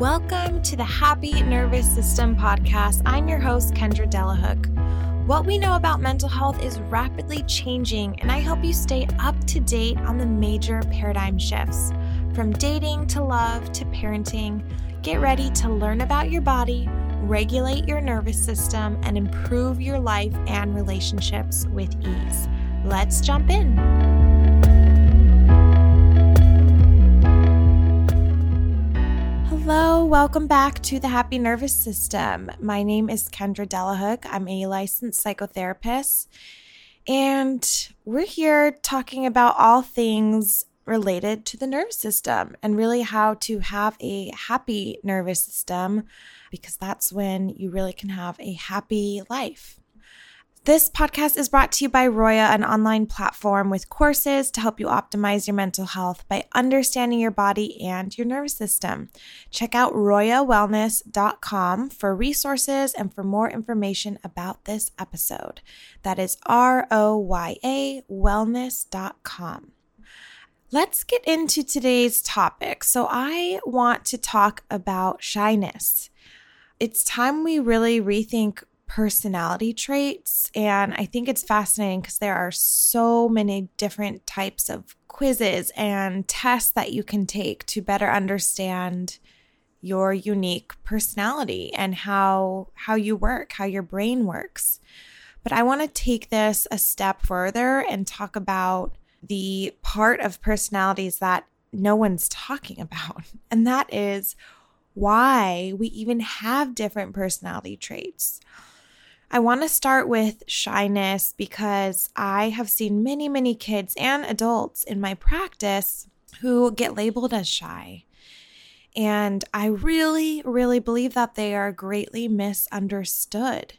Welcome to the Happy Nervous System podcast. I'm your host, Kendra Delahooke. What we know about mental health is rapidly changing, and I help you stay up to date on the major paradigm shifts. From dating to love to parenting, get ready to learn about your body, regulate your nervous system, and improve your life and relationships with ease. Let's jump in. Hello, welcome back to the Happy Nervous System. My name is Kendra Delahooke. I'm a licensed psychotherapist, and we're here talking about all things related to the nervous system and really how to have a happy nervous system because that's when you really can have a happy life. This podcast is brought to you by Roya, an online platform with courses to help you optimize your mental health by understanding your body and your nervous system. Check out royawellness.com for resources and for more information about this episode. That is R O Y A wellness.com. Let's get into today's topic. So, I want to talk about shyness. It's time we really rethink personality traits. And I think it's fascinating because there are so many different types of quizzes and tests that you can take to better understand your unique personality and how how you work, how your brain works. But I want to take this a step further and talk about the part of personalities that no one's talking about. And that is why we even have different personality traits. I want to start with shyness because I have seen many, many kids and adults in my practice who get labeled as shy. And I really, really believe that they are greatly misunderstood.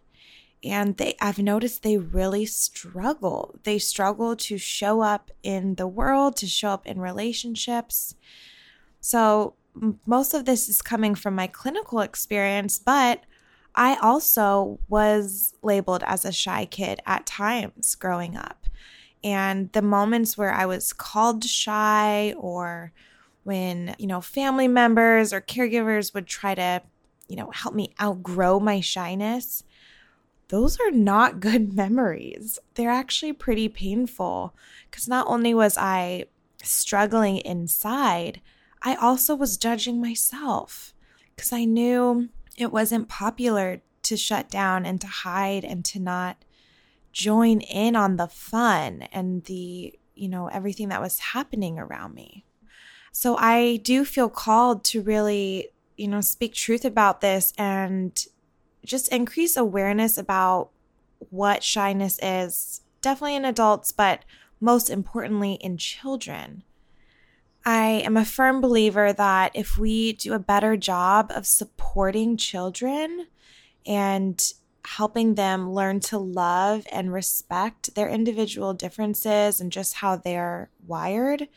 And they I've noticed they really struggle. They struggle to show up in the world, to show up in relationships. So most of this is coming from my clinical experience, but I also was labeled as a shy kid at times growing up. And the moments where I was called shy or when, you know, family members or caregivers would try to, you know, help me outgrow my shyness, those are not good memories. They're actually pretty painful because not only was I struggling inside, I also was judging myself because I knew it wasn't popular to shut down and to hide and to not join in on the fun and the, you know, everything that was happening around me. So I do feel called to really, you know, speak truth about this and just increase awareness about what shyness is, definitely in adults, but most importantly in children. I am a firm believer that if we do a better job of supporting children and helping them learn to love and respect their individual differences and just how they're wired,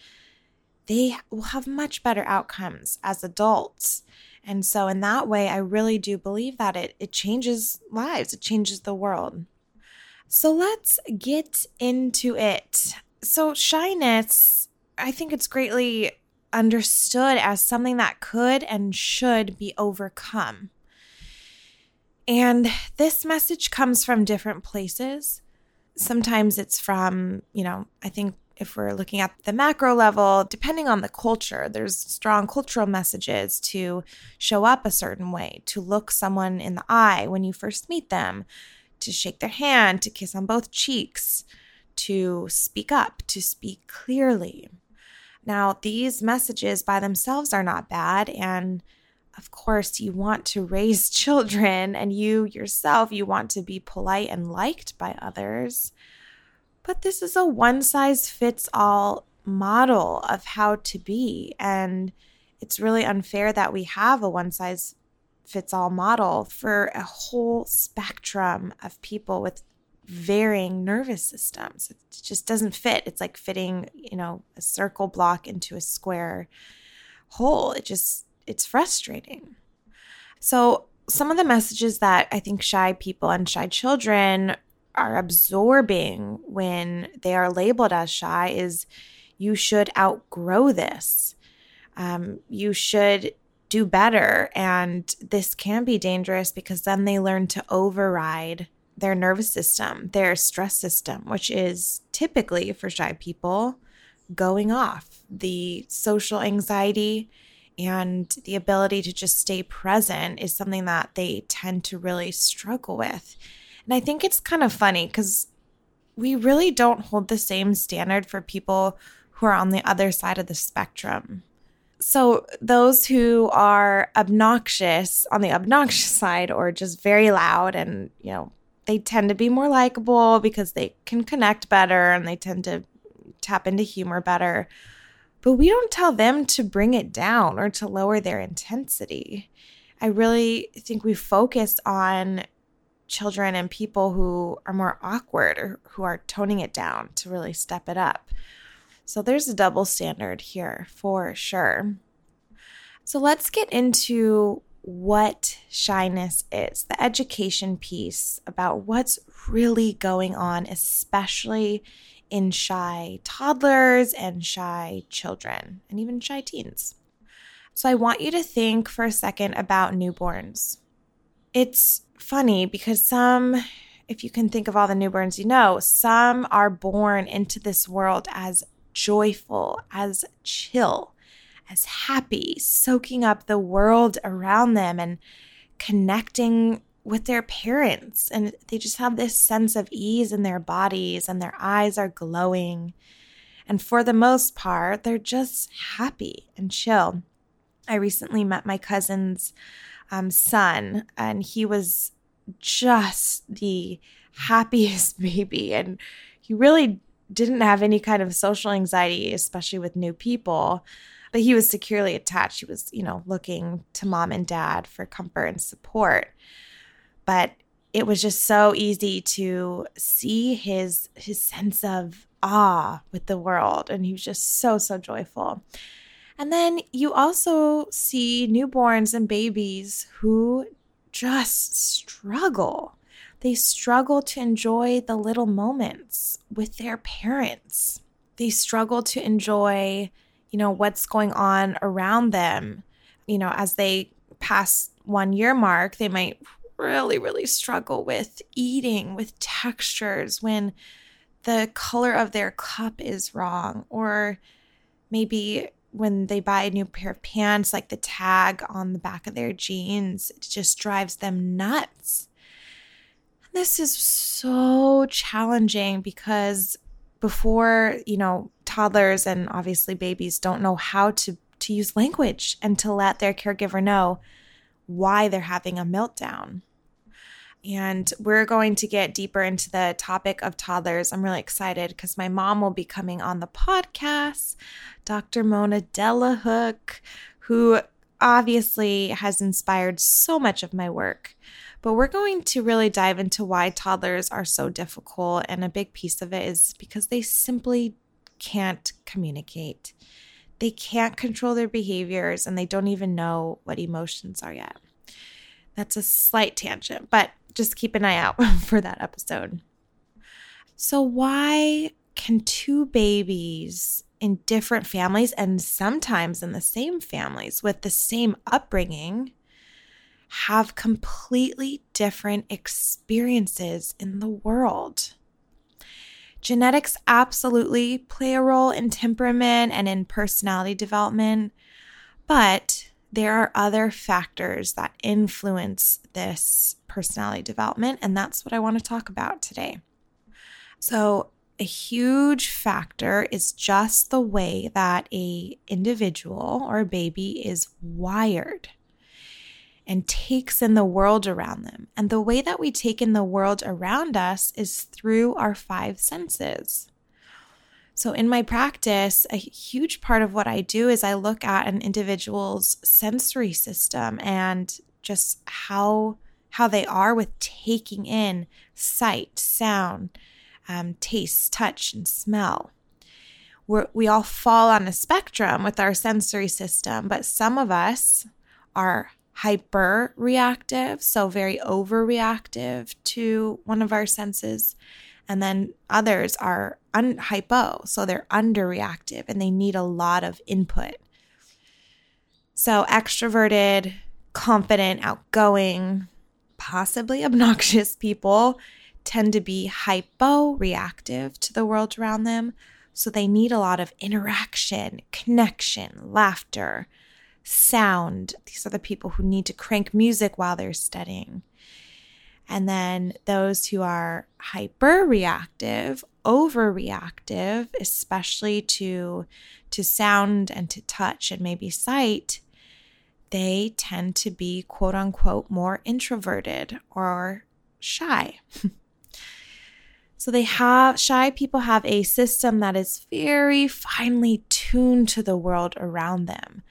they will have much better outcomes as adults. And so, in that way, I really do believe that it, it changes lives, it changes the world. So, let's get into it. So, shyness I think it's greatly understood as something that could and should be overcome. And this message comes from different places. Sometimes it's from, you know, I think if we're looking at the macro level, depending on the culture, there's strong cultural messages to show up a certain way, to look someone in the eye when you first meet them, to shake their hand, to kiss on both cheeks, to speak up, to speak clearly. Now, these messages by themselves are not bad. And of course, you want to raise children, and you yourself, you want to be polite and liked by others. But this is a one size fits all model of how to be. And it's really unfair that we have a one size fits all model for a whole spectrum of people with varying nervous systems. It just doesn't fit. It's like fitting, you know, a circle block into a square hole. It just, it's frustrating. So, some of the messages that I think shy people and shy children are absorbing when they are labeled as shy is you should outgrow this. Um, you should do better. And this can be dangerous because then they learn to override their nervous system, their stress system, which is typically for shy people going off. The social anxiety and the ability to just stay present is something that they tend to really struggle with. And I think it's kind of funny because we really don't hold the same standard for people who are on the other side of the spectrum. So, those who are obnoxious on the obnoxious side or just very loud and, you know, they tend to be more likable because they can connect better and they tend to tap into humor better. But we don't tell them to bring it down or to lower their intensity. I really think we focus on children and people who are more awkward or who are toning it down to really step it up. So there's a double standard here for sure. So let's get into what shyness is, the education piece about what's really going on, especially in shy toddlers and shy children and even shy teens. So I want you to think for a second about newborns. It's funny because some, if you can think of all the newborns you know, some are born into this world as joyful, as chill as happy, soaking up the world around them and connecting with their parents. And they just have this sense of ease in their bodies and their eyes are glowing. And for the most part, they're just happy and chill. I recently met my cousin's um, son, and he was just the happiest baby. And he really didn't have any kind of social anxiety, especially with new people but he was securely attached. He was, you know, looking to mom and dad for comfort and support. But it was just so easy to see his his sense of awe with the world and he was just so so joyful. And then you also see newborns and babies who just struggle. They struggle to enjoy the little moments with their parents. They struggle to enjoy you know, what's going on around them. You know, as they pass one year mark, they might really, really struggle with eating, with textures, when the color of their cup is wrong, or maybe when they buy a new pair of pants, like the tag on the back of their jeans, it just drives them nuts. This is so challenging because before, you know, toddlers and obviously babies don't know how to to use language and to let their caregiver know why they're having a meltdown. And we're going to get deeper into the topic of toddlers. I'm really excited because my mom will be coming on the podcast, Dr. Mona Delahooke, who obviously has inspired so much of my work. But we're going to really dive into why toddlers are so difficult. And a big piece of it is because they simply can't communicate. They can't control their behaviors and they don't even know what emotions are yet. That's a slight tangent, but just keep an eye out for that episode. So, why can two babies in different families and sometimes in the same families with the same upbringing have completely different experiences in the world. Genetics absolutely play a role in temperament and in personality development, but there are other factors that influence this personality development, and that's what I want to talk about today. So, a huge factor is just the way that a individual or a baby is wired and takes in the world around them. And the way that we take in the world around us is through our five senses. So, in my practice, a huge part of what I do is I look at an individual's sensory system and just how how they are with taking in sight, sound, um, taste, touch, and smell. We're, we all fall on a spectrum with our sensory system, but some of us are hyper reactive, so very overreactive to one of our senses. And then others are un- hypo, so they're underreactive and they need a lot of input. So, extroverted, confident, outgoing, possibly obnoxious people tend to be hypo reactive to the world around them. So, they need a lot of interaction, connection, laughter, sound. These are the people who need to crank music while they're studying. And then those who are hyper reactive, overreactive, especially to, to sound and to touch and maybe sight, they tend to be quote unquote more introverted or shy. so they have shy people have a system that is very finely tuned to the world around them.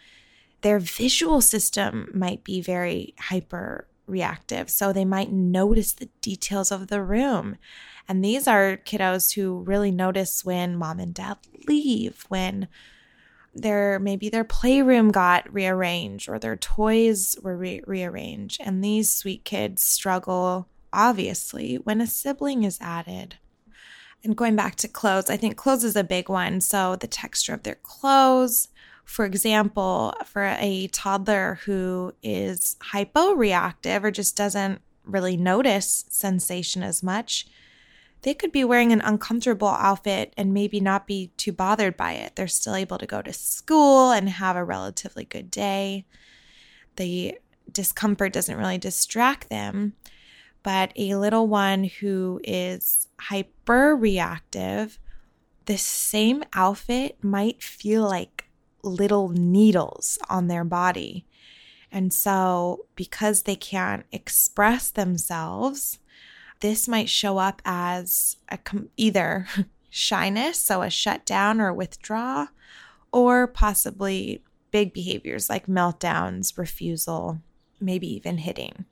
Their visual system might be very hyper reactive. So they might notice the details of the room. And these are kiddos who really notice when mom and dad leave, when their maybe their playroom got rearranged or their toys were re- rearranged. And these sweet kids struggle obviously when a sibling is added. And going back to clothes, I think clothes is a big one. So the texture of their clothes, for example, for a toddler who is hyporeactive or just doesn't really notice sensation as much, they could be wearing an uncomfortable outfit and maybe not be too bothered by it. They're still able to go to school and have a relatively good day. The discomfort doesn't really distract them. But a little one who is hyper reactive, the same outfit might feel like little needles on their body. And so, because they can't express themselves, this might show up as a com- either shyness, so a shutdown or withdraw, or possibly big behaviors like meltdowns, refusal, maybe even hitting.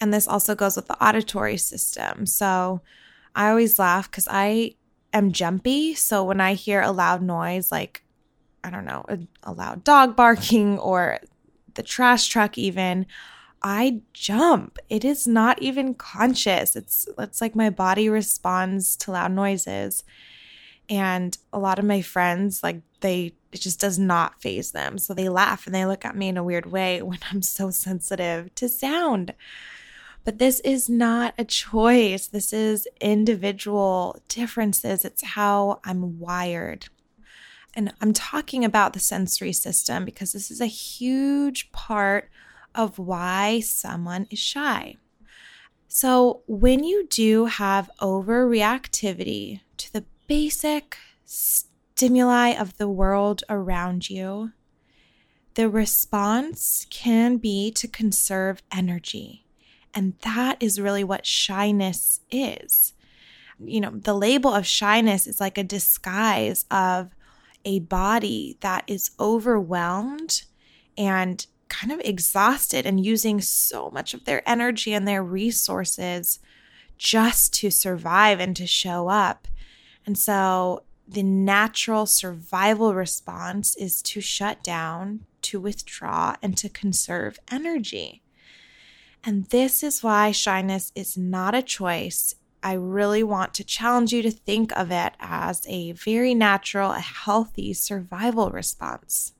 And this also goes with the auditory system. So I always laugh because I am jumpy. So when I hear a loud noise, like I don't know, a, a loud dog barking or the trash truck even, I jump. It is not even conscious. It's it's like my body responds to loud noises. And a lot of my friends like they it just does not faze them. So they laugh and they look at me in a weird way when I'm so sensitive to sound. But this is not a choice. This is individual differences. It's how I'm wired. And I'm talking about the sensory system because this is a huge part of why someone is shy. So, when you do have overreactivity to the basic stimuli of the world around you, the response can be to conserve energy. And that is really what shyness is. You know, the label of shyness is like a disguise of a body that is overwhelmed and kind of exhausted and using so much of their energy and their resources just to survive and to show up. And so the natural survival response is to shut down, to withdraw, and to conserve energy. And this is why shyness is not a choice. I really want to challenge you to think of it as a very natural, healthy survival response.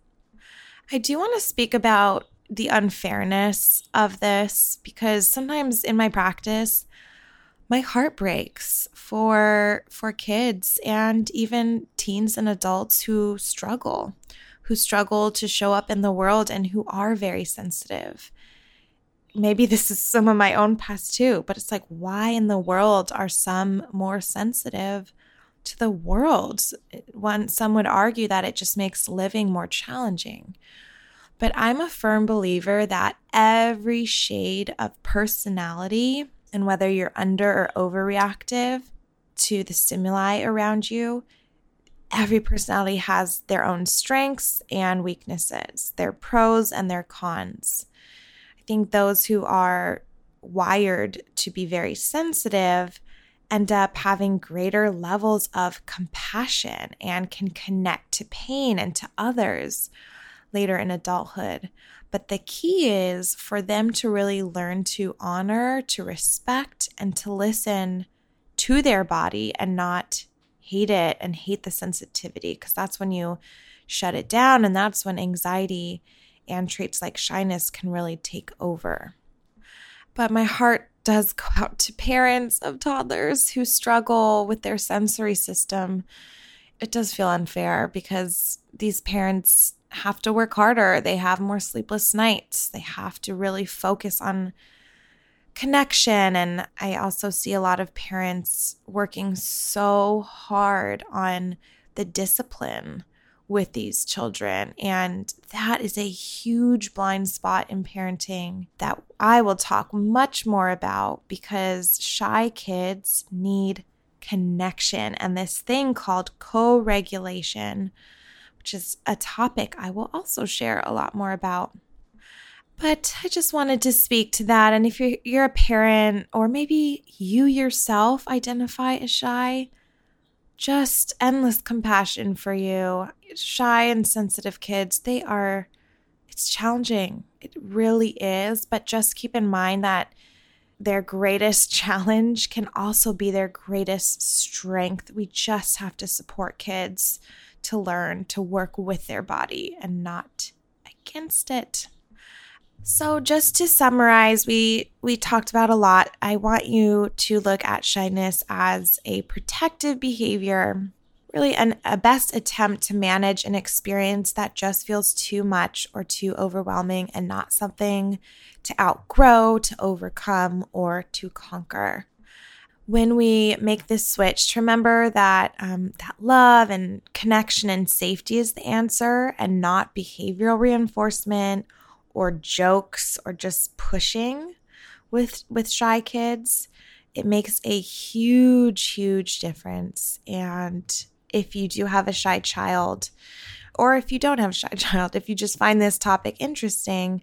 I do want to speak about the unfairness of this because sometimes in my practice, my heart breaks for for kids and even teens and adults who struggle who struggle to show up in the world and who are very sensitive maybe this is some of my own past too, but it's like, why in the world are some more sensitive to the world? One, some would argue that it just makes living more challenging. But I'm a firm believer that every shade of personality, and whether you're under or overreactive to the stimuli around you, every personality has their own strengths and weaknesses, their pros and their cons think those who are wired to be very sensitive end up having greater levels of compassion and can connect to pain and to others later in adulthood. But the key is for them to really learn to honor, to respect, and to listen to their body and not hate it and hate the sensitivity, because that's when you shut it down and that's when anxiety and traits like shyness can really take over. But my heart does go out to parents of toddlers who struggle with their sensory system. It does feel unfair because these parents have to work harder. They have more sleepless nights. They have to really focus on connection. And I also see a lot of parents working so hard on the discipline with these children. And that is a huge blind spot in parenting that I will talk much more about because shy kids need connection and this thing called co regulation which is a topic I will also share a lot more about. But I just wanted to speak to that. And if you're, you're a parent, or maybe you yourself identify as shy, just endless compassion for you. Shy and sensitive kids, they are, it's challenging. It really is. But just keep in mind that their greatest challenge can also be their greatest strength. We just have to support kids to learn to work with their body and not against it. So just to summarize, we we talked about a lot. I want you to look at shyness as a protective behavior, really an, a best attempt to manage an experience that just feels too much or too overwhelming and not something to outgrow, to overcome, or to conquer when we make this switch to remember that um, that love and connection and safety is the answer and not behavioral reinforcement or jokes or just pushing with with shy kids it makes a huge huge difference and if you do have a shy child or if you don't have a shy child if you just find this topic interesting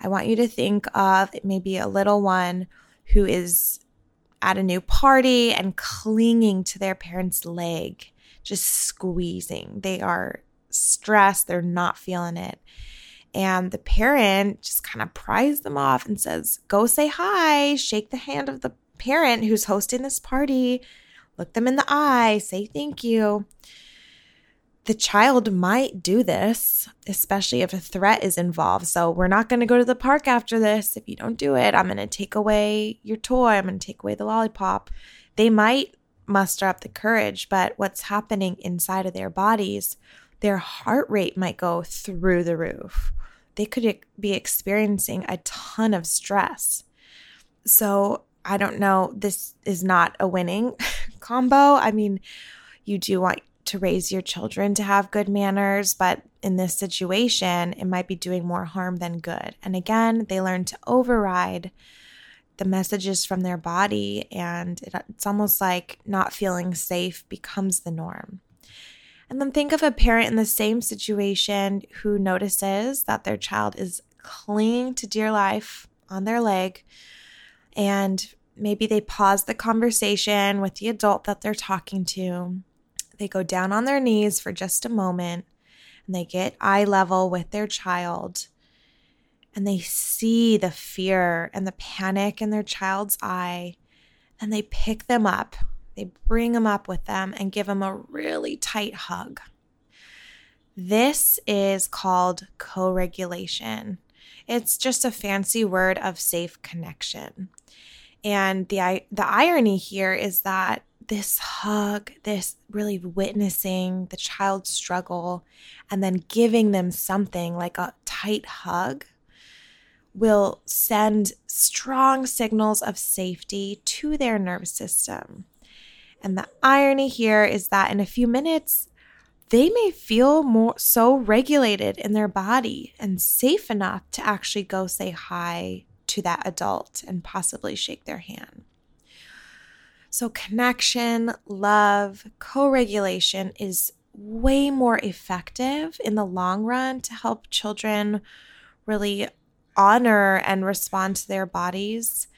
i want you to think of maybe a little one who is at a new party and clinging to their parent's leg, just squeezing. They are stressed, they're not feeling it. And the parent just kind of pries them off and says, Go say hi, shake the hand of the parent who's hosting this party, look them in the eye, say thank you the child might do this, especially if a threat is involved. So, we're not going to go to the park after this. If you don't do it, I'm going to take away your toy. I'm going to take away the lollipop. They might muster up the courage, but what's happening inside of their bodies, their heart rate might go through the roof. They could be experiencing a ton of stress. So, I don't know. This is not a winning combo. I mean, you do want to raise your children to have good manners, but in this situation, it might be doing more harm than good. And again, they learn to override the messages from their body, and it, it's almost like not feeling safe becomes the norm. And then think of a parent in the same situation who notices that their child is clinging to dear life on their leg, and maybe they pause the conversation with the adult that they're talking to they go down on their knees for just a moment and they get eye level with their child and they see the fear and the panic in their child's eye and they pick them up. They bring them up with them and give them a really tight hug. This is called co regulation. It's just a fancy word of safe connection. And the, the irony here is that this hug, this really witnessing the child's struggle, and then giving them something like a tight hug will send strong signals of safety to their nervous system. And the irony here is that in a few minutes, they may feel more so regulated in their body and safe enough to actually go say hi to that adult and possibly shake their hand. So, connection, love, co regulation is way more effective in the long run to help children really honor and respond to their bodies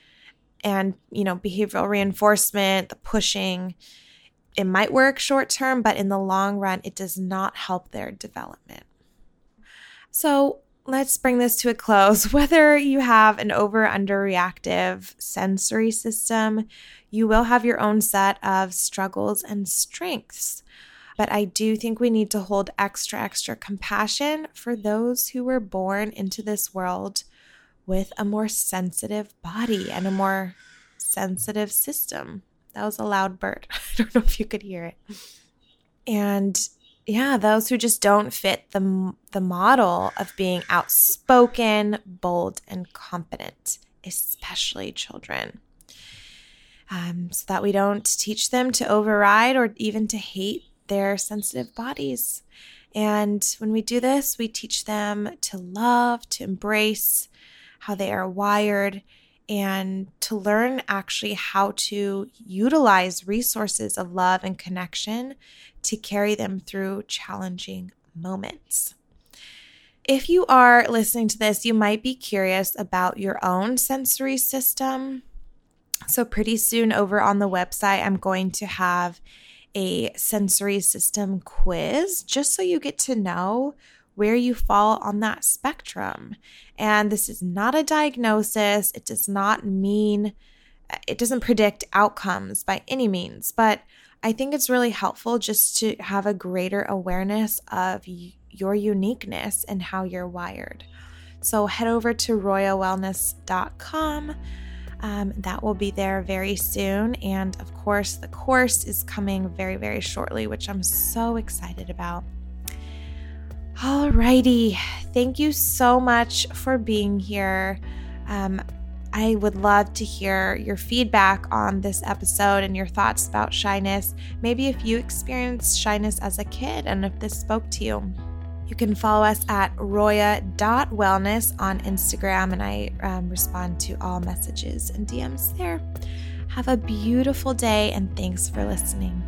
and you know behavioral reinforcement the pushing it might work short term but in the long run it does not help their development so let's bring this to a close. Whether you have an over under reactive sensory system, you will have your own set of struggles and strengths. But I do think we need to hold extra, extra compassion for those who were born into this world with a more sensitive body and a more sensitive system. That was a loud bird. I don't know if you could hear it. And yeah, those who just don't fit the the model of being outspoken, bold, and confident, especially children. Um, so that we don't teach them to override or even to hate their sensitive bodies. And when we do this, we teach them to love, to embrace how they are wired, and to learn actually how to utilize resources of love and connection to carry them through challenging moments. If you are listening to this, you might be curious about your own sensory system. So, pretty soon over on the website, I'm going to have a sensory system quiz just so you get to know where you fall on that spectrum. And this is not a diagnosis, it does not mean, it doesn't predict outcomes by any means, but I think it's really helpful just to have a greater awareness of your uniqueness and how you're wired. So head over to royawellness.com. Um, that will be there very soon. And of course, the course is coming very, very shortly, which I'm so excited about. Alrighty. Thank you so much for being here. Um, I would love to hear your feedback on this episode and your thoughts about shyness. Maybe if you experienced shyness as a kid and if this spoke to you. You can follow us at roya.wellness on Instagram, and I um, respond to all messages and DMs there. Have a beautiful day, and thanks for listening.